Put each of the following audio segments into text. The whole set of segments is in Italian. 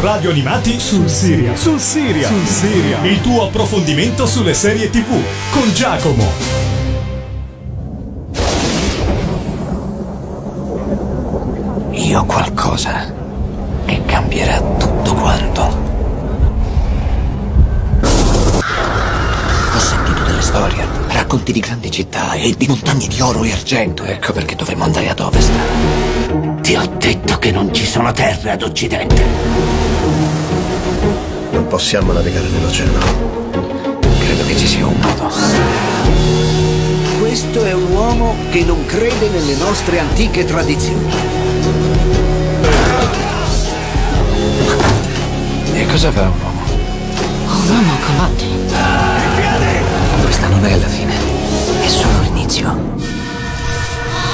Radio Animati sul Siria. Sul Siria. Sul Siria. Il tuo approfondimento sulle serie TV con Giacomo. Racconti di grandi città e di montagne di oro e argento. Ecco perché dovremmo andare ad ovest. Ti ho detto che non ci sono terre ad occidente. Non possiamo navigare nell'oceano. Credo che ci sia un modo. Questo è un uomo che non crede nelle nostre antiche tradizioni. E cosa fa un uomo? Un uomo combatte. Questa non è la fine, è solo l'inizio.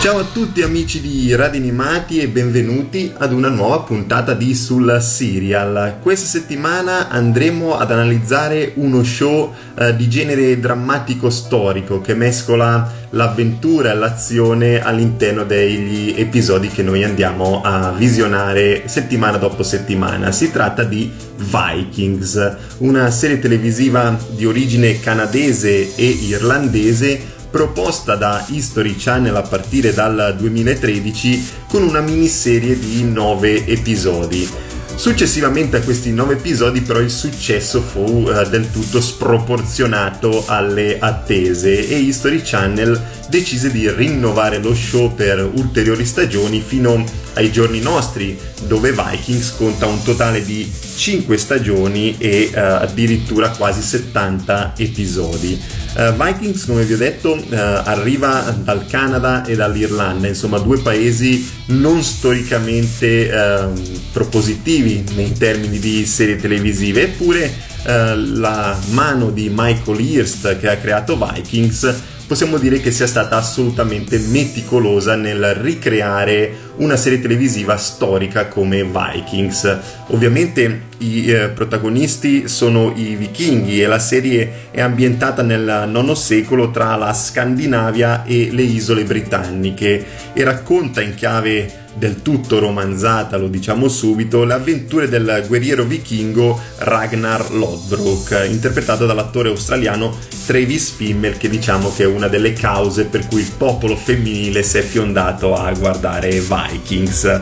Ciao a tutti amici di Radio Animati e benvenuti ad una nuova puntata di Sul Serial. Questa settimana andremo ad analizzare uno show eh, di genere drammatico storico che mescola l'avventura e l'azione all'interno degli episodi che noi andiamo a visionare settimana dopo settimana. Si tratta di Vikings, una serie televisiva di origine canadese e irlandese proposta da History Channel a partire dal 2013 con una miniserie di 9 episodi. Successivamente a questi 9 episodi però il successo fu uh, del tutto sproporzionato alle attese e History Channel decise di rinnovare lo show per ulteriori stagioni fino ai giorni nostri dove Vikings conta un totale di 5 stagioni e uh, addirittura quasi 70 episodi. Uh, Vikings, come vi ho detto, uh, arriva dal Canada e dall'Irlanda, insomma due paesi non storicamente uh, propositivi nei termini di serie televisive, eppure la mano di Michael Hirst che ha creato Vikings possiamo dire che sia stata assolutamente meticolosa nel ricreare una serie televisiva storica come Vikings. Ovviamente i eh, protagonisti sono i vichinghi e la serie è ambientata nel IX secolo tra la Scandinavia e le isole britanniche e racconta in chiave del tutto romanzata, lo diciamo subito, le avventure del guerriero vichingo Ragnar Lodbrok, interpretato dall'attore australiano Travis Fimmel, che diciamo che è una delle cause per cui il popolo femminile si è fiondato a guardare Vikings.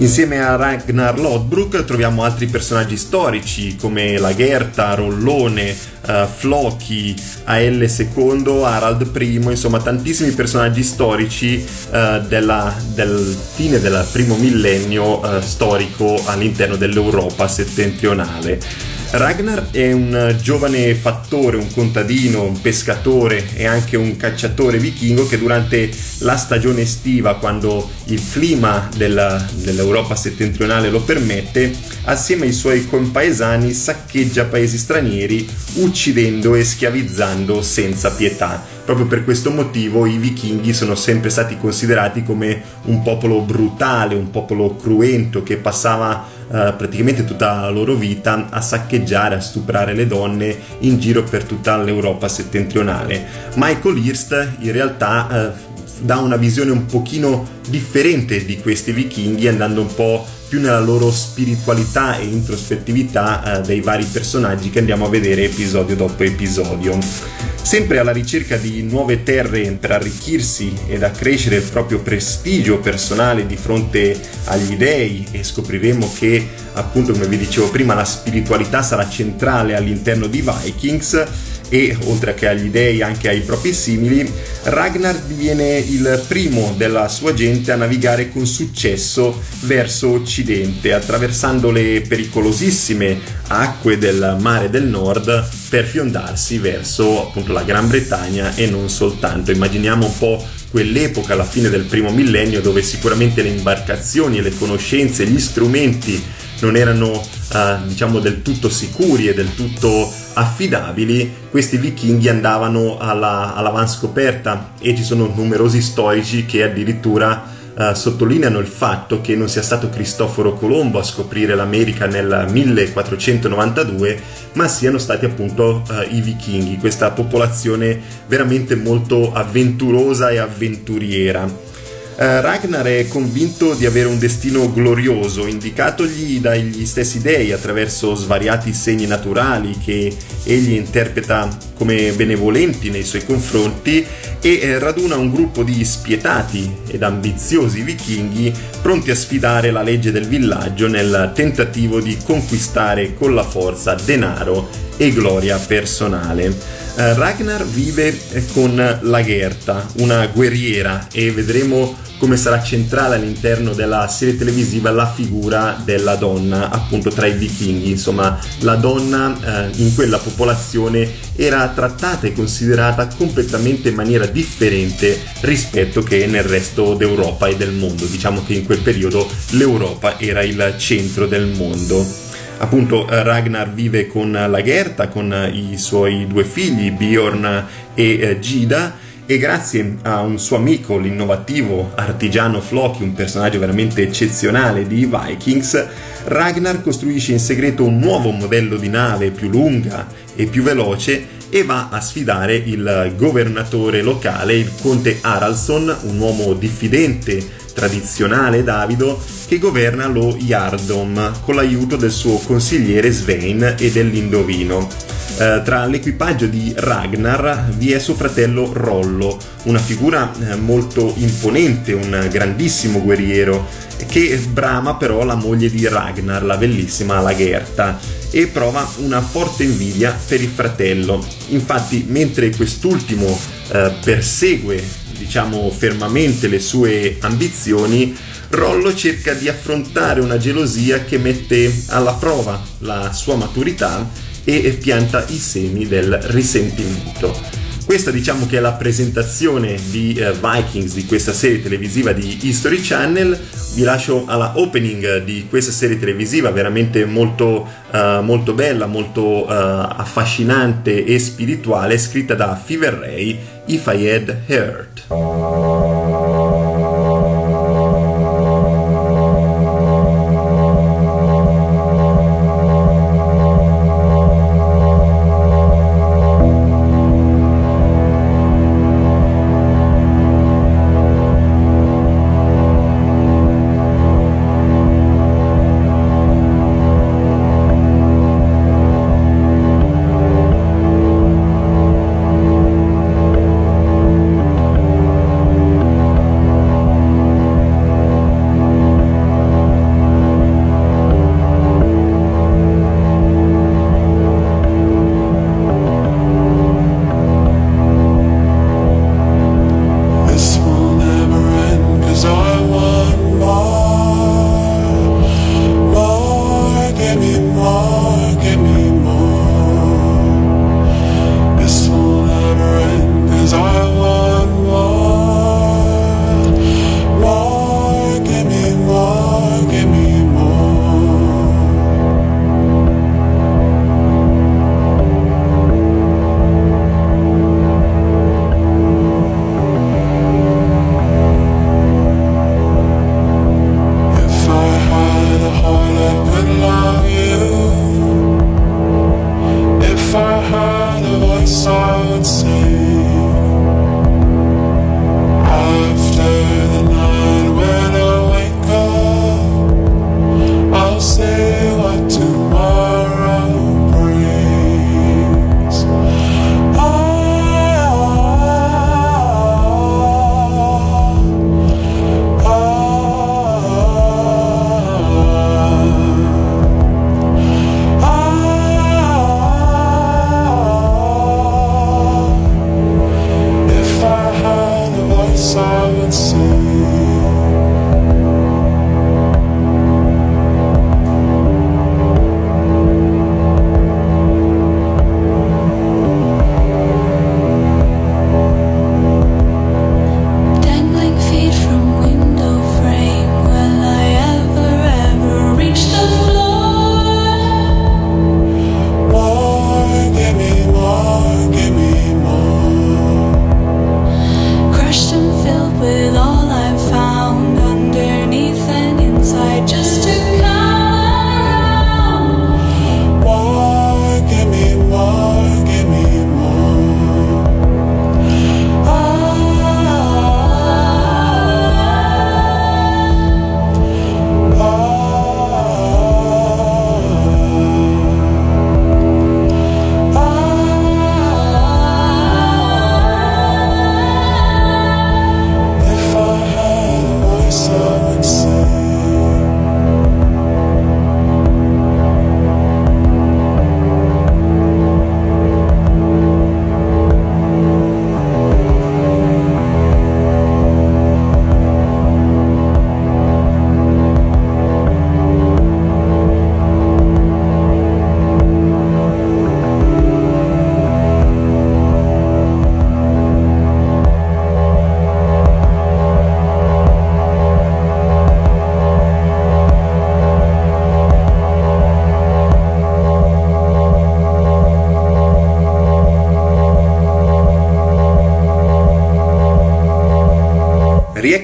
Insieme a Ragnar Lodbrok troviamo altri personaggi storici come la Gerta, Rollone, uh, Floki, AL II, Harald I, insomma tantissimi personaggi storici uh, della, del fine del primo millennio uh, storico all'interno dell'Europa settentrionale. Ragnar è un giovane fattore, un contadino, un pescatore e anche un cacciatore vichingo che durante la stagione estiva, quando il clima della, dell'Europa settentrionale lo permette, assieme ai suoi compaesani saccheggia paesi stranieri, uccidendo e schiavizzando senza pietà. Proprio per questo motivo i vichinghi sono sempre stati considerati come un popolo brutale, un popolo cruento che passava Uh, praticamente tutta la loro vita a saccheggiare, a stuprare le donne in giro per tutta l'Europa settentrionale. Michael Hirst in realtà uh, dà una visione un pochino differente di questi vichinghi andando un po' più nella loro spiritualità e introspettività uh, dei vari personaggi che andiamo a vedere episodio dopo episodio. Sempre alla ricerca di nuove terre per arricchirsi ed accrescere il proprio prestigio personale di fronte agli dei e scopriremo che appunto come vi dicevo prima la spiritualità sarà centrale all'interno di Vikings e oltre che agli dei anche ai propri simili, Ragnar diviene il primo della sua gente a navigare con successo verso occidente, attraversando le pericolosissime acque del mare del nord per fiondarsi verso appunto la Gran Bretagna e non soltanto. Immaginiamo un po' quell'epoca alla fine del primo millennio dove sicuramente le imbarcazioni le conoscenze, gli strumenti non erano uh, diciamo del tutto sicuri e del tutto affidabili, questi vichinghi andavano alla, all'avanscoperta e ci sono numerosi storici che addirittura Uh, sottolineano il fatto che non sia stato Cristoforo Colombo a scoprire l'America nel 1492, ma siano stati appunto uh, i vichinghi, questa popolazione veramente molto avventurosa e avventuriera. Uh, Ragnar è convinto di avere un destino glorioso, indicatogli dagli stessi dei attraverso svariati segni naturali che egli interpreta come benevolenti nei suoi confronti e eh, raduna un gruppo di spietati ed ambiziosi vichinghi pronti a sfidare la legge del villaggio nel tentativo di conquistare con la forza denaro e gloria personale. Uh, Ragnar vive con Lagerta, una guerriera, e vedremo come sarà centrale all'interno della serie televisiva la figura della donna appunto tra i vichinghi. Insomma la donna eh, in quella popolazione era trattata e considerata completamente in maniera differente rispetto che nel resto d'Europa e del mondo. Diciamo che in quel periodo l'Europa era il centro del mondo appunto eh, Ragnar vive con la Gerta con i suoi due figli Bjorn e eh, Gida e grazie a un suo amico, l'innovativo artigiano Floki, un personaggio veramente eccezionale di Vikings, Ragnar costruisce in segreto un nuovo modello di nave più lunga e più veloce e va a sfidare il governatore locale, il conte Haraldsson, un uomo diffidente, tradizionale Davido, che governa lo Yardom con l'aiuto del suo consigliere Svein e dell'Indovino. Eh, tra l'equipaggio di Ragnar vi è suo fratello Rollo, una figura eh, molto imponente, un grandissimo guerriero che brama però la moglie di Ragnar, la bellissima Lagerta, e prova una forte invidia per il fratello. Infatti, mentre quest'ultimo eh, persegue, diciamo, fermamente le sue ambizioni, Rollo cerca di affrontare una gelosia che mette alla prova la sua maturità e pianta i semi del risentimento. Questa diciamo che è la presentazione di uh, Vikings, di questa serie televisiva di History Channel. Vi lascio alla opening di questa serie televisiva veramente molto, uh, molto bella, molto uh, affascinante e spirituale, scritta da Fever Ray, If I Had Heard.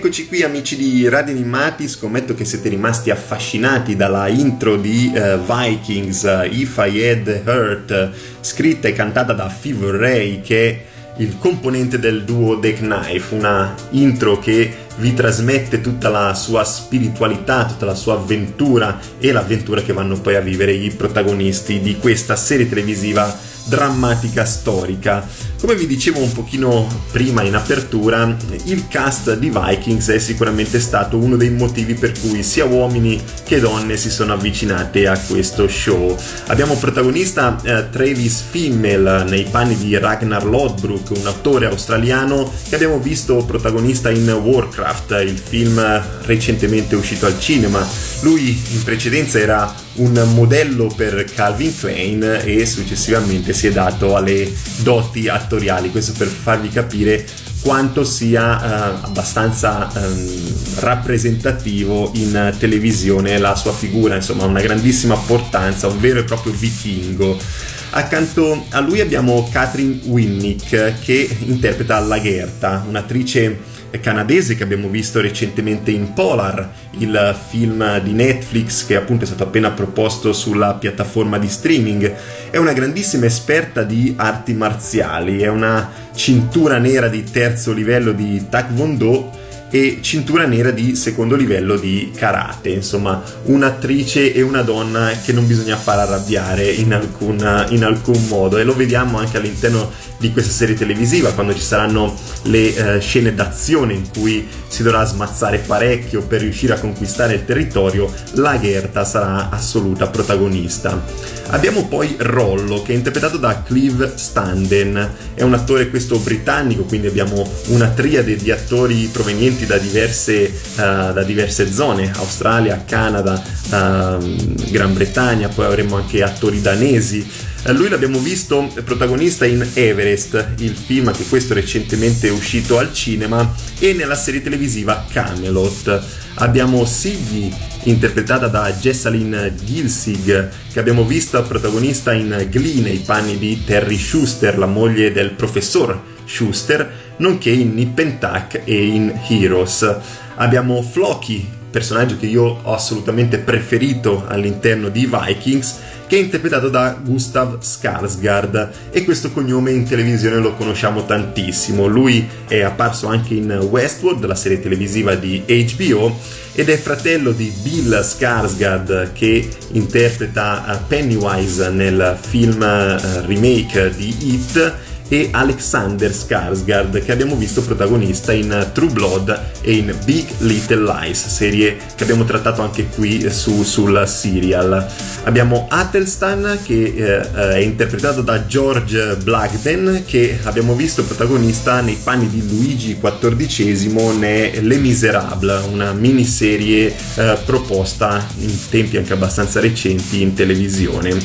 Rieccoci qui amici di Radio Animati, scommetto che siete rimasti affascinati dalla intro di uh, Vikings, uh, If I Had Hurt, scritta e cantata da Fever Ray che è il componente del duo Deck Knife, una intro che vi trasmette tutta la sua spiritualità, tutta la sua avventura e l'avventura che vanno poi a vivere i protagonisti di questa serie televisiva drammatica storica. Come vi dicevo un pochino prima in apertura, il cast di Vikings è sicuramente stato uno dei motivi per cui sia uomini che donne si sono avvicinate a questo show. Abbiamo protagonista eh, Travis Fimmel nei panni di Ragnar Lodbrok, un attore australiano che abbiamo visto protagonista in Warcraft, il film recentemente uscito al cinema. Lui in precedenza era un modello per Calvin Klein e successivamente si è dato alle doti attoriali, questo per farvi capire quanto sia eh, abbastanza eh, rappresentativo in televisione la sua figura, insomma una grandissima importanza, un vero e proprio vichingo. Accanto a lui abbiamo Catherine Winnick che interpreta Lagerta, un'attrice canadese che abbiamo visto recentemente in Polar, il film di Netflix che appunto è stato appena proposto sulla piattaforma di streaming. È una grandissima esperta di arti marziali, è una cintura nera di terzo livello di Taekwondo e cintura nera di secondo livello di karate, insomma un'attrice e una donna che non bisogna far arrabbiare in alcun, in alcun modo e lo vediamo anche all'interno di questa serie televisiva quando ci saranno le uh, scene d'azione in cui si dovrà smazzare parecchio per riuscire a conquistare il territorio, la Gerta sarà assoluta protagonista. Abbiamo poi Rollo che è interpretato da Clive Standen, è un attore questo britannico, quindi abbiamo una triade di attori provenienti da diverse, uh, da diverse zone, Australia, Canada, uh, Gran Bretagna, poi avremo anche attori danesi. Uh, lui l'abbiamo visto protagonista in Everest, il film che questo recentemente è uscito al cinema, e nella serie televisiva Camelot. Abbiamo Siggy, interpretata da Jessalyn Gilsig, che abbiamo visto protagonista in Glee nei panni di Terry Schuster, la moglie del professor Schuster, nonché in Nip and Tuck e in Heroes. Abbiamo Floki, personaggio che io ho assolutamente preferito all'interno di Vikings, che è interpretato da Gustav Skarsgård e questo cognome in televisione lo conosciamo tantissimo. Lui è apparso anche in Westworld, la serie televisiva di HBO, ed è fratello di Bill Skarsgård che interpreta Pennywise nel film eh, remake di It e Alexander Skarsgård che abbiamo visto protagonista in True Blood e in Big Little Lies, serie che abbiamo trattato anche qui su, sul serial. Abbiamo Atelstan che eh, è interpretato da George Blagden che abbiamo visto protagonista nei panni di Luigi XIV ne Les Miserables, una miniserie eh, proposta in tempi anche abbastanza recenti in televisione.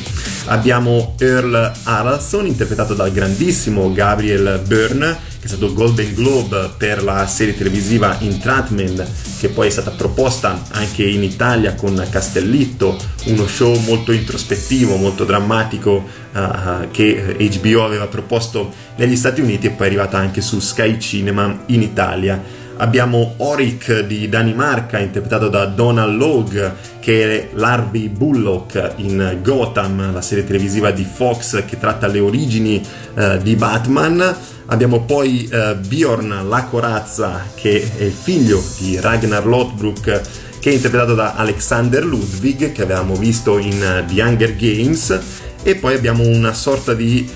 Abbiamo Earl Haraldson interpretato dal grandissimo bellissimo Gabriel Byrne che è stato Golden Globe per la serie televisiva Entrapment che poi è stata proposta anche in Italia con Castellitto, uno show molto introspettivo, molto drammatico uh, che HBO aveva proposto negli Stati Uniti e poi è arrivata anche su Sky Cinema in Italia. Abbiamo Oric di Danimarca, interpretato da Donald Logue, che è l'Harvey Bullock in Gotham, la serie televisiva di Fox che tratta le origini uh, di Batman. Abbiamo poi uh, Bjorn la corazza, che è il figlio di Ragnar Lothbrok, che è interpretato da Alexander Ludwig, che avevamo visto in uh, The Hunger Games. E poi abbiamo una sorta di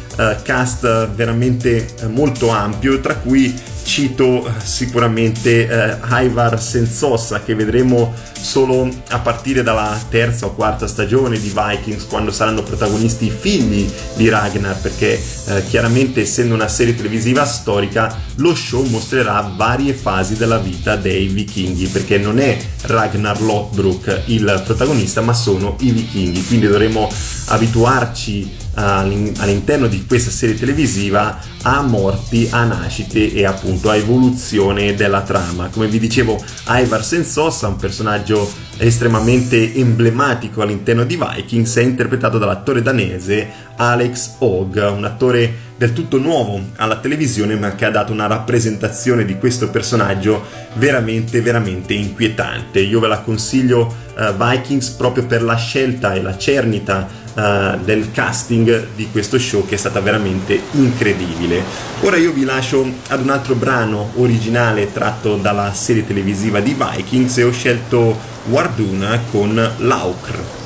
cast veramente molto ampio, tra cui cito eh, sicuramente eh, Ivar Senzossa che vedremo solo a partire dalla terza o quarta stagione di Vikings quando saranno protagonisti i figli di Ragnar perché eh, chiaramente essendo una serie televisiva storica lo show mostrerà varie fasi della vita dei vichinghi perché non è Ragnar Lothbrok il protagonista ma sono i vichinghi. Quindi dovremo abituarci all'interno di questa serie televisiva a morti, a nascite e appunto a evoluzione della trama. Come vi dicevo, Ivar Sensossa, un personaggio estremamente emblematico all'interno di Vikings, è interpretato dall'attore danese Alex Hogg, un attore del tutto nuovo alla televisione ma che ha dato una rappresentazione di questo personaggio veramente veramente inquietante. Io ve la consiglio uh, Vikings proprio per la scelta e la cernita uh, del casting di questo show che è stata veramente incredibile. Ora io vi lascio ad un altro brano originale tratto dalla serie televisiva di Vikings e ho scelto Warduna con Laukr.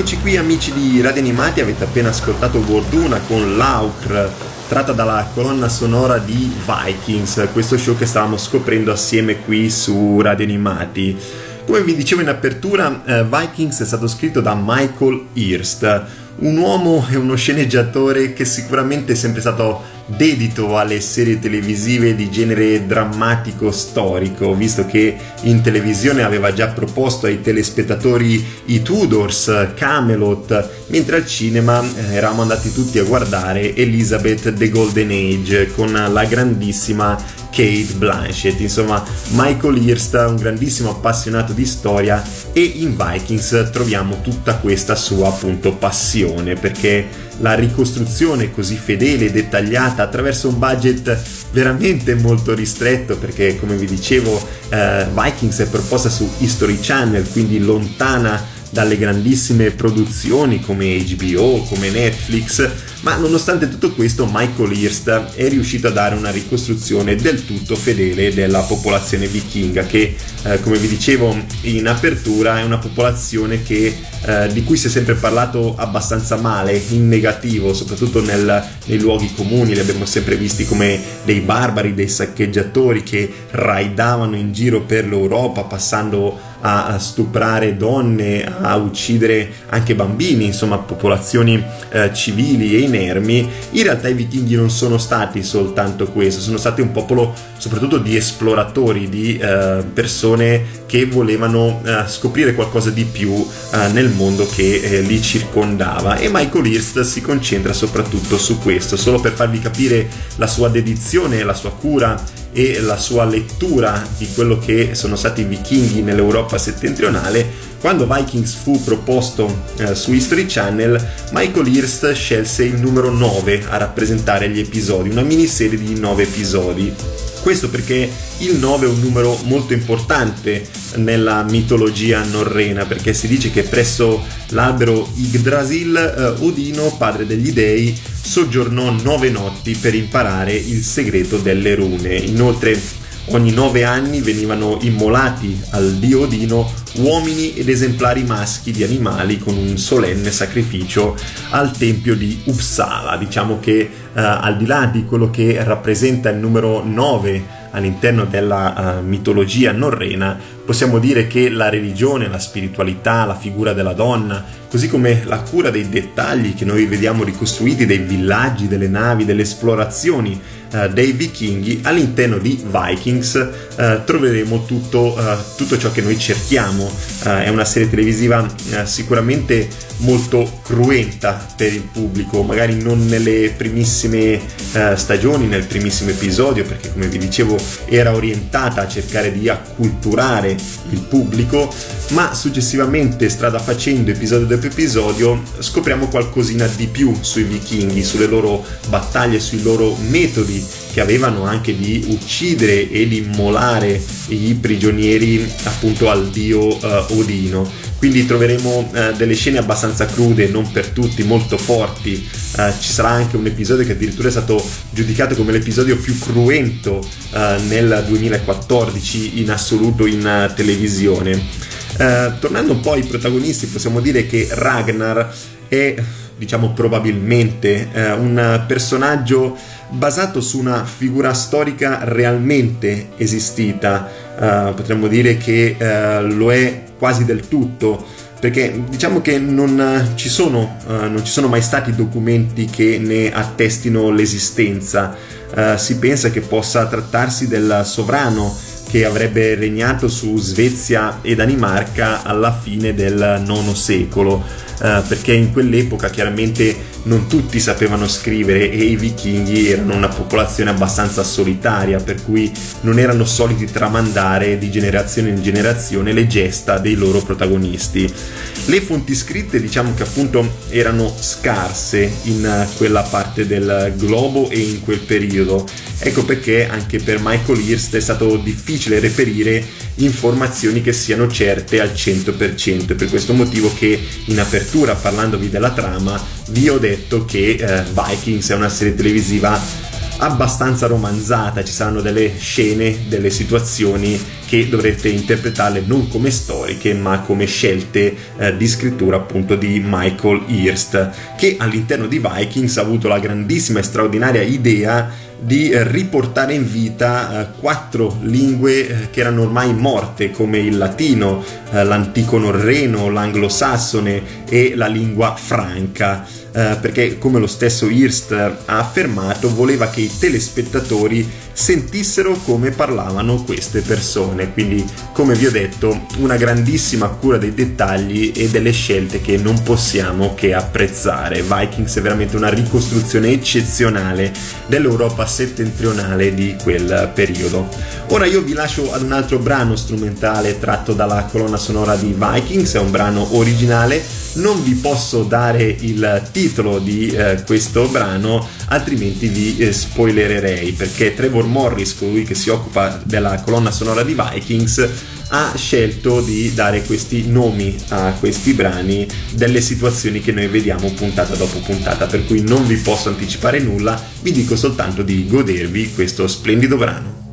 Rieccoci qui amici di Radio Animati, avete appena ascoltato Worduna con l'Aukr tratta dalla colonna sonora di Vikings, questo show che stavamo scoprendo assieme qui su Radio Animati. Come vi dicevo in apertura, eh, Vikings è stato scritto da Michael Hirst, un uomo e uno sceneggiatore che sicuramente è sempre stato dedito alle serie televisive di genere drammatico storico, visto che in televisione aveva già proposto ai telespettatori i Tudors, Camelot, mentre al cinema eh, eravamo andati tutti a guardare Elizabeth The Golden Age con la grandissima Kate Blanchett. Insomma, Michael Hirst, un grandissimo appassionato di storia e in Vikings troviamo tutta questa sua appunto passione perché la ricostruzione così fedele e dettagliata attraverso un budget veramente molto ristretto perché come vi dicevo eh, Vikings è proposta su History Channel quindi lontana dalle grandissime produzioni come HBO, come Netflix, ma nonostante tutto questo Michael Hirst è riuscito a dare una ricostruzione del tutto fedele della popolazione vichinga che eh, come vi dicevo in apertura è una popolazione che, eh, di cui si è sempre parlato abbastanza male, in negativo, soprattutto nel, nei luoghi comuni, li abbiamo sempre visti come dei barbari, dei saccheggiatori che raidavano in giro per l'Europa passando a stuprare donne, a uccidere anche bambini, insomma popolazioni eh, civili e inermi, in realtà i vichinghi non sono stati soltanto questo, sono stati un popolo soprattutto di esploratori, di eh, persone che volevano eh, scoprire qualcosa di più eh, nel mondo che eh, li circondava. E Michael Hirst si concentra soprattutto su questo, solo per farvi capire la sua dedizione, la sua cura e la sua lettura di quello che sono stati i vichinghi nell'Europa settentrionale, quando Vikings fu proposto eh, su History Channel, Michael Hirst scelse il numero 9 a rappresentare gli episodi, una miniserie di 9 episodi. Questo perché il 9 è un numero molto importante nella mitologia norrena, perché si dice che presso l'albero Yggdrasil eh, Odino, padre degli dei, soggiornò nove notti per imparare il segreto delle rune. Inoltre ogni nove anni venivano immolati al dio Odino uomini ed esemplari maschi di animali con un solenne sacrificio al tempio di Uppsala. Diciamo che eh, al di là di quello che rappresenta il numero 9 all'interno della uh, mitologia norrena, possiamo dire che la religione, la spiritualità, la figura della donna, così come la cura dei dettagli che noi vediamo ricostruiti dei villaggi, delle navi, delle esplorazioni dei vichinghi, all'interno di Vikings uh, troveremo tutto, tutto, ciò che noi cerchiamo. è una serie televisiva sicuramente molto cruenta per il pubblico, magari non nelle primissime stagioni, nel primissimo episodio, perché come vi dicevo era orientata a cercare di acculturare il pubblico, ma successivamente, strada facendo, episodio dopo episodio, scopriamo qualcosina di più sui vichinghi, sulle loro battaglie, sui loro metodi che avevano anche di uccidere e di immolare i prigionieri appunto al dio uh, Odino quindi troveremo eh, delle scene abbastanza crude, non per tutti, molto forti. Eh, ci sarà anche un episodio che addirittura è stato giudicato come l'episodio più cruento eh, nel 2014 in assoluto in uh, televisione. Eh, tornando un po' ai protagonisti, possiamo dire che Ragnar è, diciamo, probabilmente eh, un personaggio basato su una figura storica realmente esistita. Uh, potremmo dire che uh, lo è quasi del tutto, perché diciamo che non ci, sono, uh, non ci sono mai stati documenti che ne attestino l'esistenza. si pensa che possa trattarsi del sovrano che avrebbe regnato su Svezia e Danimarca alla fine del IX secolo, perché in quell'epoca chiaramente non tutti sapevano scrivere e i vichinghi erano una popolazione abbastanza solitaria, per cui non erano soliti tramandare di generazione in generazione le gesta dei loro protagonisti. Le fonti scritte diciamo che appunto erano scarse in quella parte del globo e in quel periodo. Ecco perché anche per Michael Hirst è stato difficile reperire informazioni che siano certe al 100%. Per questo motivo che in apertura parlandovi della trama vi ho detto che eh, Vikings è una serie televisiva abbastanza romanzata, ci saranno delle scene, delle situazioni che dovrete interpretarle non come storiche ma come scelte eh, di scrittura appunto di Michael Hirst che all'interno di Vikings ha avuto la grandissima e straordinaria idea di riportare in vita eh, quattro lingue eh, che erano ormai morte come il latino, eh, l'antico norreno, l'anglosassone e la lingua franca. Eh, perché come lo stesso Hirst ha affermato voleva che i telespettatori sentissero come parlavano queste persone. Quindi come vi ho detto una grandissima cura dei dettagli e delle scelte che non possiamo che apprezzare. Vikings è veramente una ricostruzione eccezionale dell'Europa settentrionale di quel periodo. Ora io vi lascio ad un altro brano strumentale tratto dalla colonna sonora di Vikings. È un brano originale. Non vi posso dare il titolo di eh, questo brano, altrimenti vi eh, spoilererei, perché Trevor Morris, colui che si occupa della colonna sonora di Vikings, ha scelto di dare questi nomi a questi brani delle situazioni che noi vediamo puntata dopo puntata, per cui non vi posso anticipare nulla, vi dico soltanto di godervi questo splendido brano.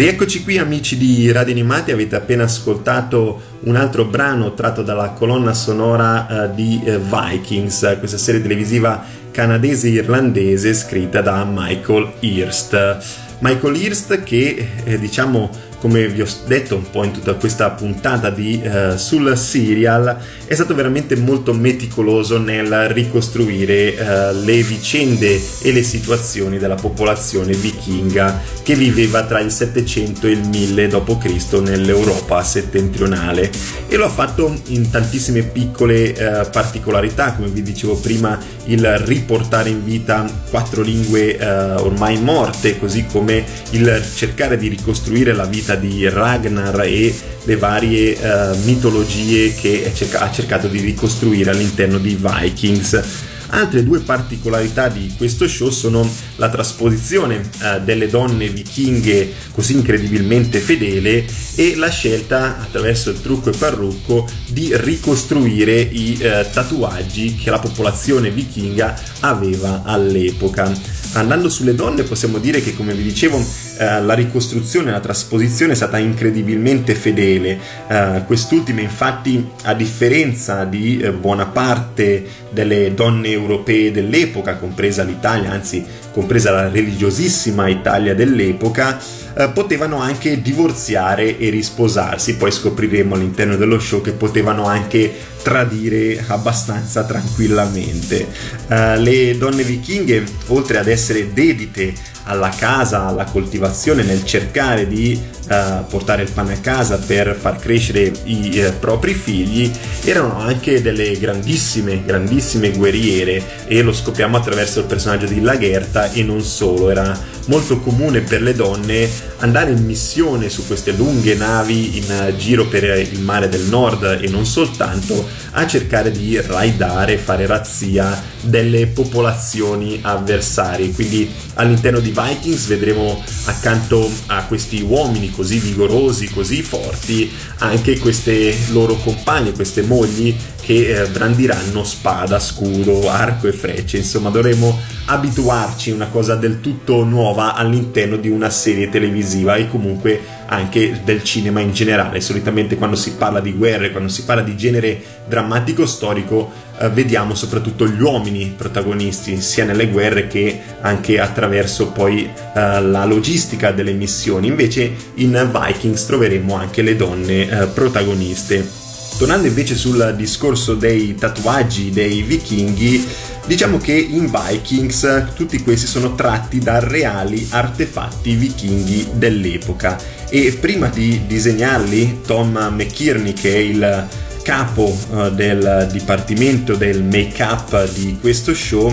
Rieccoci qui amici di Radio Animati, avete appena ascoltato un altro brano tratto dalla colonna sonora uh, di uh, Vikings, questa serie televisiva canadese-irlandese scritta da Michael Hirst. Michael Hirst che eh, diciamo come vi ho detto un po' in tutta questa puntata di, uh, sul serial, è stato veramente molto meticoloso nel ricostruire uh, le vicende e le situazioni della popolazione vichinga che viveva tra il 700 e il 1000 d.C. nell'Europa settentrionale e lo ha fatto in tantissime piccole uh, particolarità, come vi dicevo prima, il riportare in vita quattro lingue ormai morte, così come il cercare di ricostruire la vita di Ragnar e le varie uh, mitologie che ha cercato di ricostruire all'interno di Vikings. Altre due particolarità di questo show sono la trasposizione eh, delle donne vichinghe così incredibilmente fedele e la scelta attraverso il trucco e parrucco di ricostruire i eh, tatuaggi che la popolazione vichinga aveva all'epoca. Andando sulle donne possiamo dire che come vi dicevo eh, la ricostruzione, la trasposizione è stata incredibilmente fedele. Eh, quest'ultima infatti a differenza di eh, buona parte delle donne europee dell'epoca, compresa l'Italia, anzi compresa la religiosissima Italia dell'epoca, eh, potevano anche divorziare e risposarsi. Poi scopriremo all'interno dello show che potevano anche tradire abbastanza tranquillamente. Uh, le donne vichinghe, oltre ad essere dedite alla casa, alla coltivazione, nel cercare di uh, portare il pane a casa per far crescere i uh, propri figli, erano anche delle grandissime, grandissime guerriere e lo scopriamo attraverso il personaggio di Lagerta e non solo, era molto comune per le donne andare in missione su queste lunghe navi in giro per il mare del nord e non soltanto a cercare di raidare, fare razzia delle popolazioni avversarie. Quindi all'interno di Vikings vedremo accanto a questi uomini così vigorosi, così forti, anche queste loro compagne, queste mogli che eh, brandiranno spada, scudo, arco e frecce. Insomma, dovremo abituarci a una cosa del tutto nuova all'interno di una serie televisiva e comunque anche del cinema in generale. Solitamente quando si parla di guerre, quando si parla di genere drammatico storico, eh, vediamo soprattutto gli uomini protagonisti, sia nelle guerre che anche attraverso poi eh, la logistica delle missioni. Invece in Vikings troveremo anche le donne eh, protagoniste. Tornando invece sul discorso dei tatuaggi dei vichinghi, diciamo che in Vikings tutti questi sono tratti da reali artefatti vichinghi dell'epoca. E prima di disegnarli Tom McKierney che è il capo uh, del dipartimento del make-up di questo show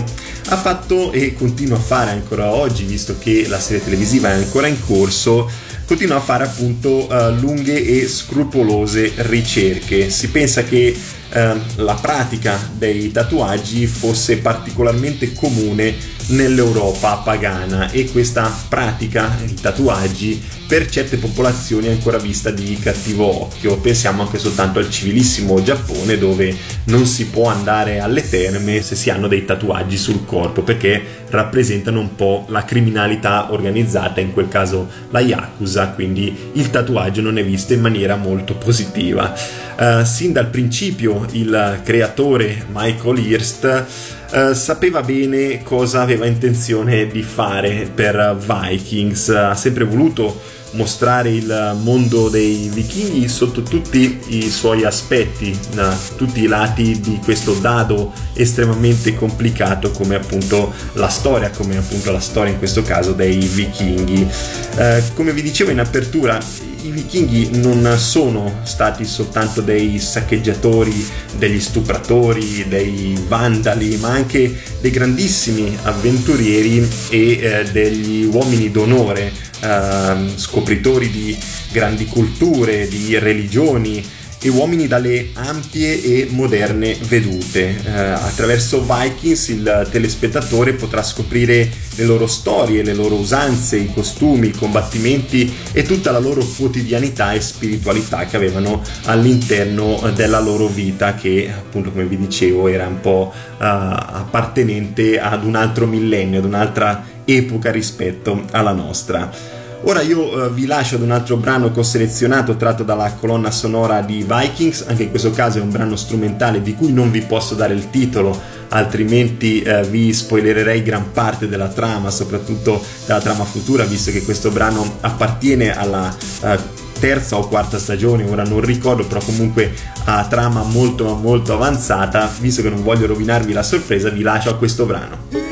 ha fatto e continua a fare ancora oggi visto che la serie televisiva è ancora in corso continua a fare appunto uh, lunghe e scrupolose ricerche. Si pensa che uh, la pratica dei tatuaggi fosse particolarmente comune nell'Europa pagana e questa pratica di tatuaggi per certe popolazioni è ancora vista di cattivo occhio. Pensiamo anche soltanto al civilissimo Giappone dove non si può andare alle terme se si hanno dei tatuaggi sul corpo perché rappresentano un po' la criminalità organizzata, in quel caso la Yakuza, quindi il tatuaggio non è visto in maniera molto positiva. Uh, sin dal principio il creatore Michael Hirst Uh, sapeva bene cosa aveva intenzione di fare per Vikings, ha sempre voluto mostrare il mondo dei vichinghi sotto tutti i suoi aspetti, tutti i lati di questo dado estremamente complicato come appunto la storia, come appunto la storia in questo caso dei vichinghi. Uh, come vi dicevo in apertura, i vichinghi non sono stati soltanto dei saccheggiatori, degli stupratori, dei vandali, ma anche dei grandissimi avventurieri e eh, degli uomini d'onore, eh, scopritori di grandi culture, di religioni, e uomini dalle ampie e moderne vedute. Eh, attraverso Vikings il telespettatore potrà scoprire le loro storie, le loro usanze, i costumi, i combattimenti e tutta la loro quotidianità e spiritualità che avevano all'interno della loro vita che appunto come vi dicevo era un po' uh, appartenente ad un altro millennio, ad un'altra epoca rispetto alla nostra. Ora io uh, vi lascio ad un altro brano che ho selezionato tratto dalla colonna sonora di Vikings, anche in questo caso è un brano strumentale di cui non vi posso dare il titolo, altrimenti uh, vi spoilererei gran parte della trama, soprattutto della trama futura, visto che questo brano appartiene alla uh, terza o quarta stagione, ora non ricordo, però comunque ha trama molto molto avanzata, visto che non voglio rovinarvi la sorpresa, vi lascio a questo brano.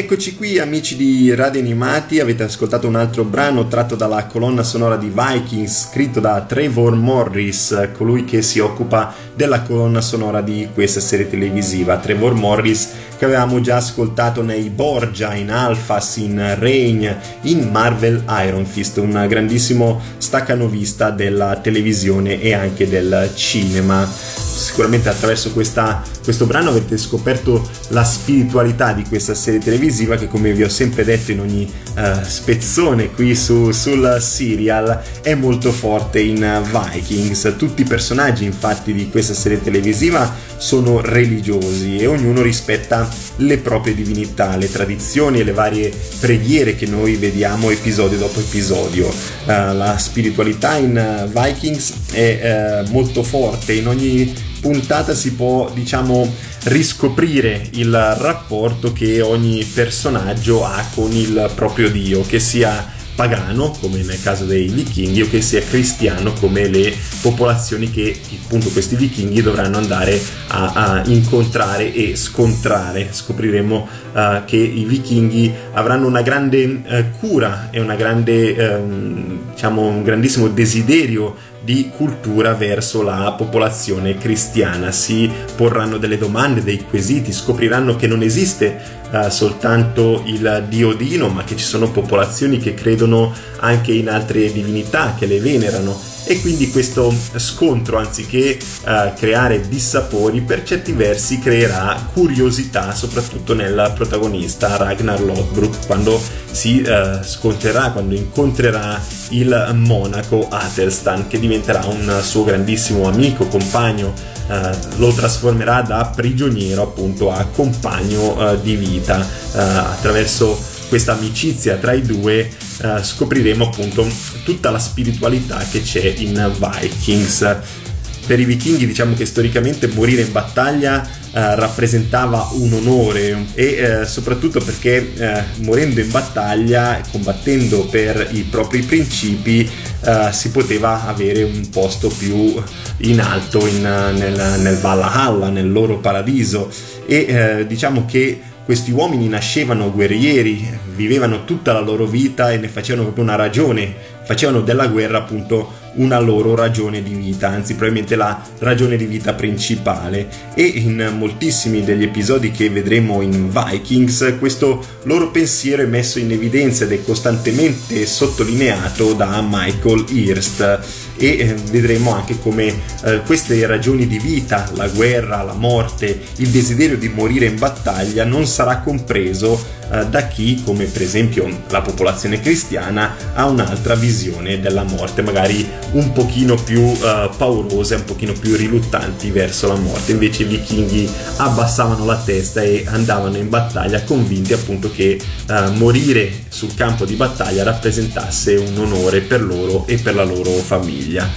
Rieccoci qui amici di Radio Animati, avete ascoltato un altro brano tratto dalla colonna sonora di Vikings scritto da Trevor Morris, colui che si occupa della colonna sonora di questa serie televisiva. Trevor Morris che avevamo già ascoltato nei Borgia, in Alphas, in Rain, in Marvel Iron Fist, un grandissimo staccanovista della televisione e anche del cinema. Sicuramente attraverso questa, questo brano avete scoperto la spiritualità di questa serie televisiva che come vi ho sempre detto in ogni uh, spezzone qui su, sul serial è molto forte in Vikings. Tutti i personaggi infatti di questa serie televisiva sono religiosi e ognuno rispetta le proprie divinità, le tradizioni e le varie preghiere che noi vediamo episodio dopo episodio. Uh, la spiritualità in Vikings è uh, molto forte, in ogni puntata si può, diciamo, riscoprire il rapporto che ogni personaggio ha con il proprio dio, che sia pagano come nel caso dei vichinghi o che sia cristiano come le popolazioni che appunto questi vichinghi dovranno andare a, a incontrare e scontrare. Scopriremo uh, che i vichinghi avranno una grande uh, cura e grande uh, diciamo un grandissimo desiderio di cultura verso la popolazione cristiana. Si porranno delle domande, dei quesiti, scopriranno che non esiste uh, soltanto il dio Dino, ma che ci sono popolazioni che credono anche in altre divinità, che le venerano e quindi questo scontro anziché uh, creare dissapori per certi versi creerà curiosità soprattutto nel protagonista Ragnar Lothbrok quando si uh, scontrerà quando incontrerà il monaco Athelstan che diventerà un suo grandissimo amico compagno uh, lo trasformerà da prigioniero appunto a compagno di vita attraverso questa amicizia tra i due uh, scopriremo appunto tutta la spiritualità che c'è in Vikings. Per i vichinghi diciamo che storicamente morire in battaglia uh, rappresentava un onore e uh, soprattutto perché morendo in battaglia, combattendo per i propri principi, si poteva avere un posto più in alto in, nel, nel Valhalla, nel loro paradiso e diciamo che questi uomini nascevano guerrieri, vivevano tutta la loro vita e ne facevano proprio una ragione, facevano della guerra appunto una loro ragione di vita, anzi probabilmente la ragione di vita principale. E in moltissimi degli episodi che vedremo in Vikings questo loro pensiero è messo in evidenza ed è costantemente sottolineato da Michael Hirst e eh, vedremo anche come eh, queste ragioni di vita, la guerra, la morte, il desiderio di morire in battaglia non sarà compreso eh, da chi, come per esempio la popolazione cristiana, ha un'altra visione della morte, magari un pochino più uh, paurose, un pochino più riluttanti verso la morte. Invece i vichinghi abbassavano la testa e andavano in battaglia convinti appunto che uh, morire sul campo di battaglia rappresentasse un onore per loro e per la loro famiglia.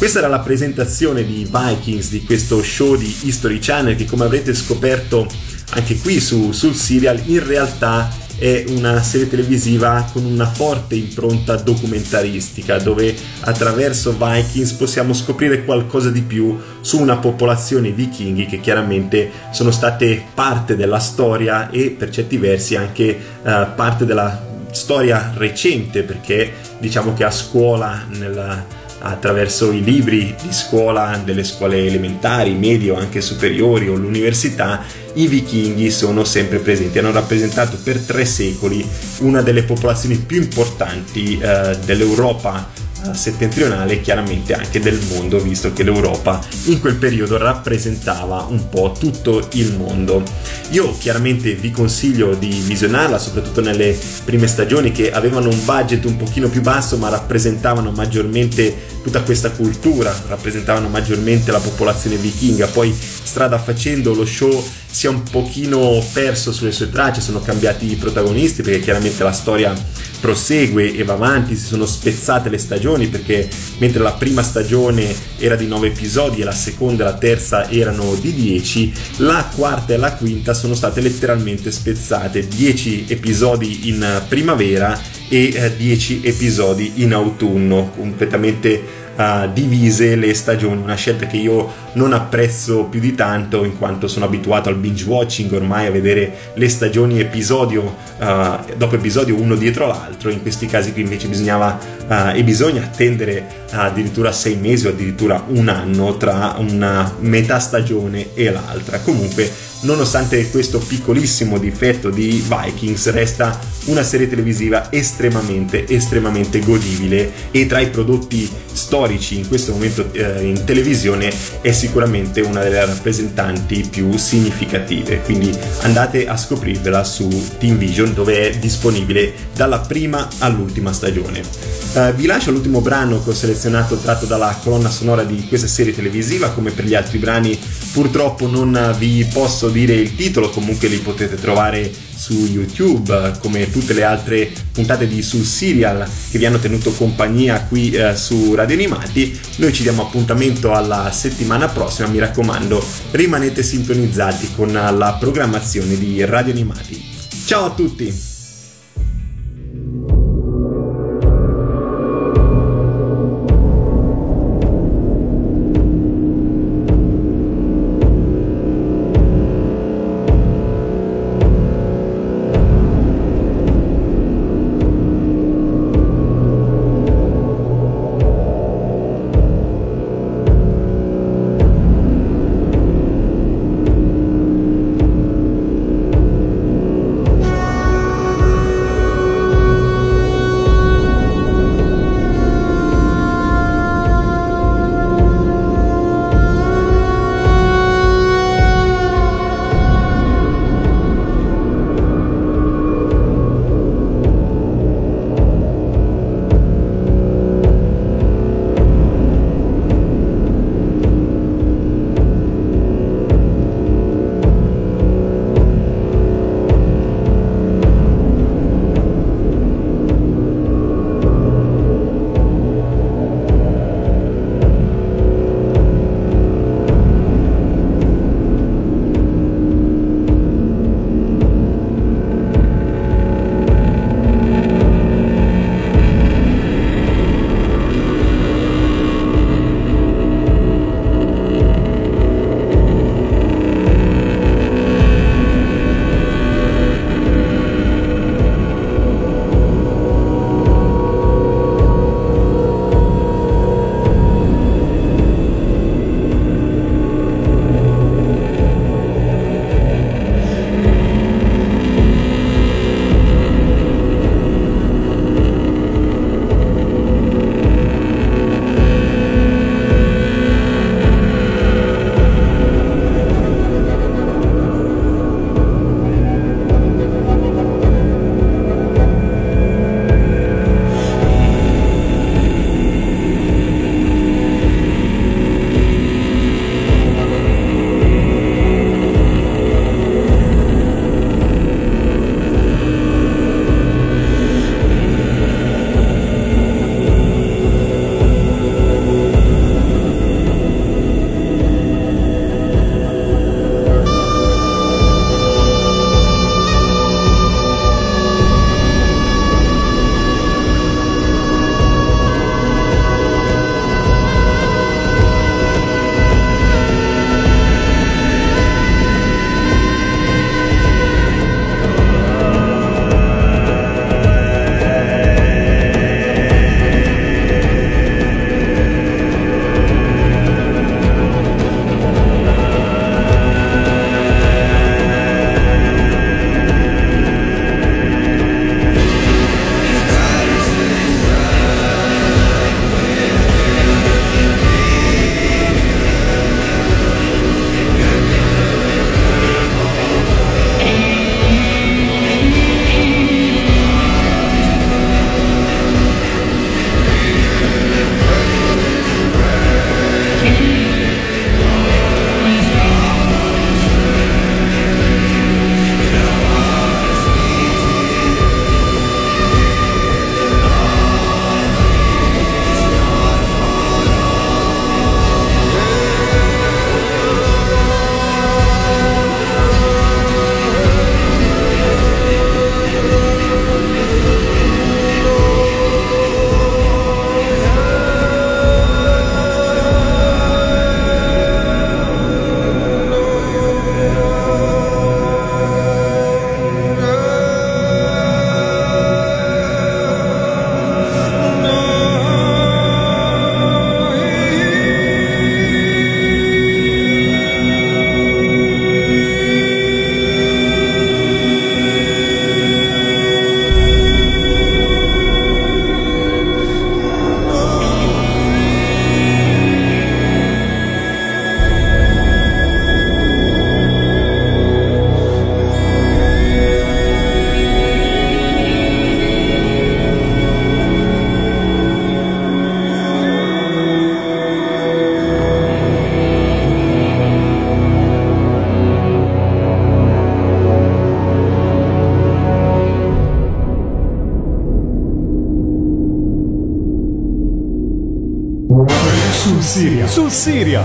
Questa era la presentazione di Vikings, di questo show di History Channel che come avrete scoperto anche qui su, sul serial in realtà è una serie televisiva con una forte impronta documentaristica dove attraverso Vikings possiamo scoprire qualcosa di più su una popolazione vichinghi che chiaramente sono state parte della storia e per certi versi anche uh, parte della storia recente perché diciamo che a scuola nella attraverso i libri di scuola, delle scuole elementari, medie o anche superiori o l'università, i vichinghi sono sempre presenti. Hanno rappresentato per tre secoli una delle popolazioni più importanti eh, dell'Europa settentrionale e chiaramente anche del mondo, visto che l'Europa in quel periodo rappresentava un po' tutto il mondo. Io chiaramente vi consiglio di visionarla, soprattutto nelle prime stagioni che avevano un budget un pochino più basso, ma rappresentavano maggiormente tutta questa cultura, rappresentavano maggiormente la popolazione vichinga. Poi strada facendo lo show si è un pochino perso sulle sue tracce, sono cambiati i protagonisti perché chiaramente la storia prosegue e va avanti, si sono spezzate le stagioni perché mentre la prima stagione era di 9 episodi e la seconda e la terza erano di 10, la quarta e la quinta sono state letteralmente spezzate, 10 episodi in primavera e 10 eh, episodi in autunno, completamente uh, divise le stagioni, una scelta che io non apprezzo più di tanto in quanto sono abituato al binge watching ormai a vedere le stagioni episodio uh, dopo episodio uno dietro l'altro, in questi casi qui invece bisognava uh, e bisogna attendere addirittura sei mesi o addirittura un anno tra una metà stagione e l'altra. Comunque nonostante questo piccolissimo difetto di Vikings resta una serie televisiva estremamente estremamente godibile e tra i prodotti storici in questo momento eh, in televisione è sicuramente una delle rappresentanti più significative. Quindi andate a scoprirvela su Team Vision dove è disponibile dalla prima all'ultima stagione. Uh, vi lascio l'ultimo brano che ho selezionato tratto dalla colonna sonora di questa serie televisiva. Come per gli altri brani purtroppo non vi posso dire il titolo comunque li potete trovare su YouTube come tutte le altre puntate di Sul Serial che vi hanno tenuto compagnia qui eh, su Radio Animati. Noi ci diamo appuntamento alla settimana prossima, mi raccomando, rimanete sintonizzati con la programmazione di Radio Animati. Ciao a tutti!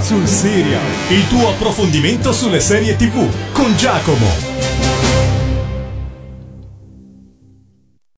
Sul Siria. Il tuo approfondimento sulle serie TV con Giacomo.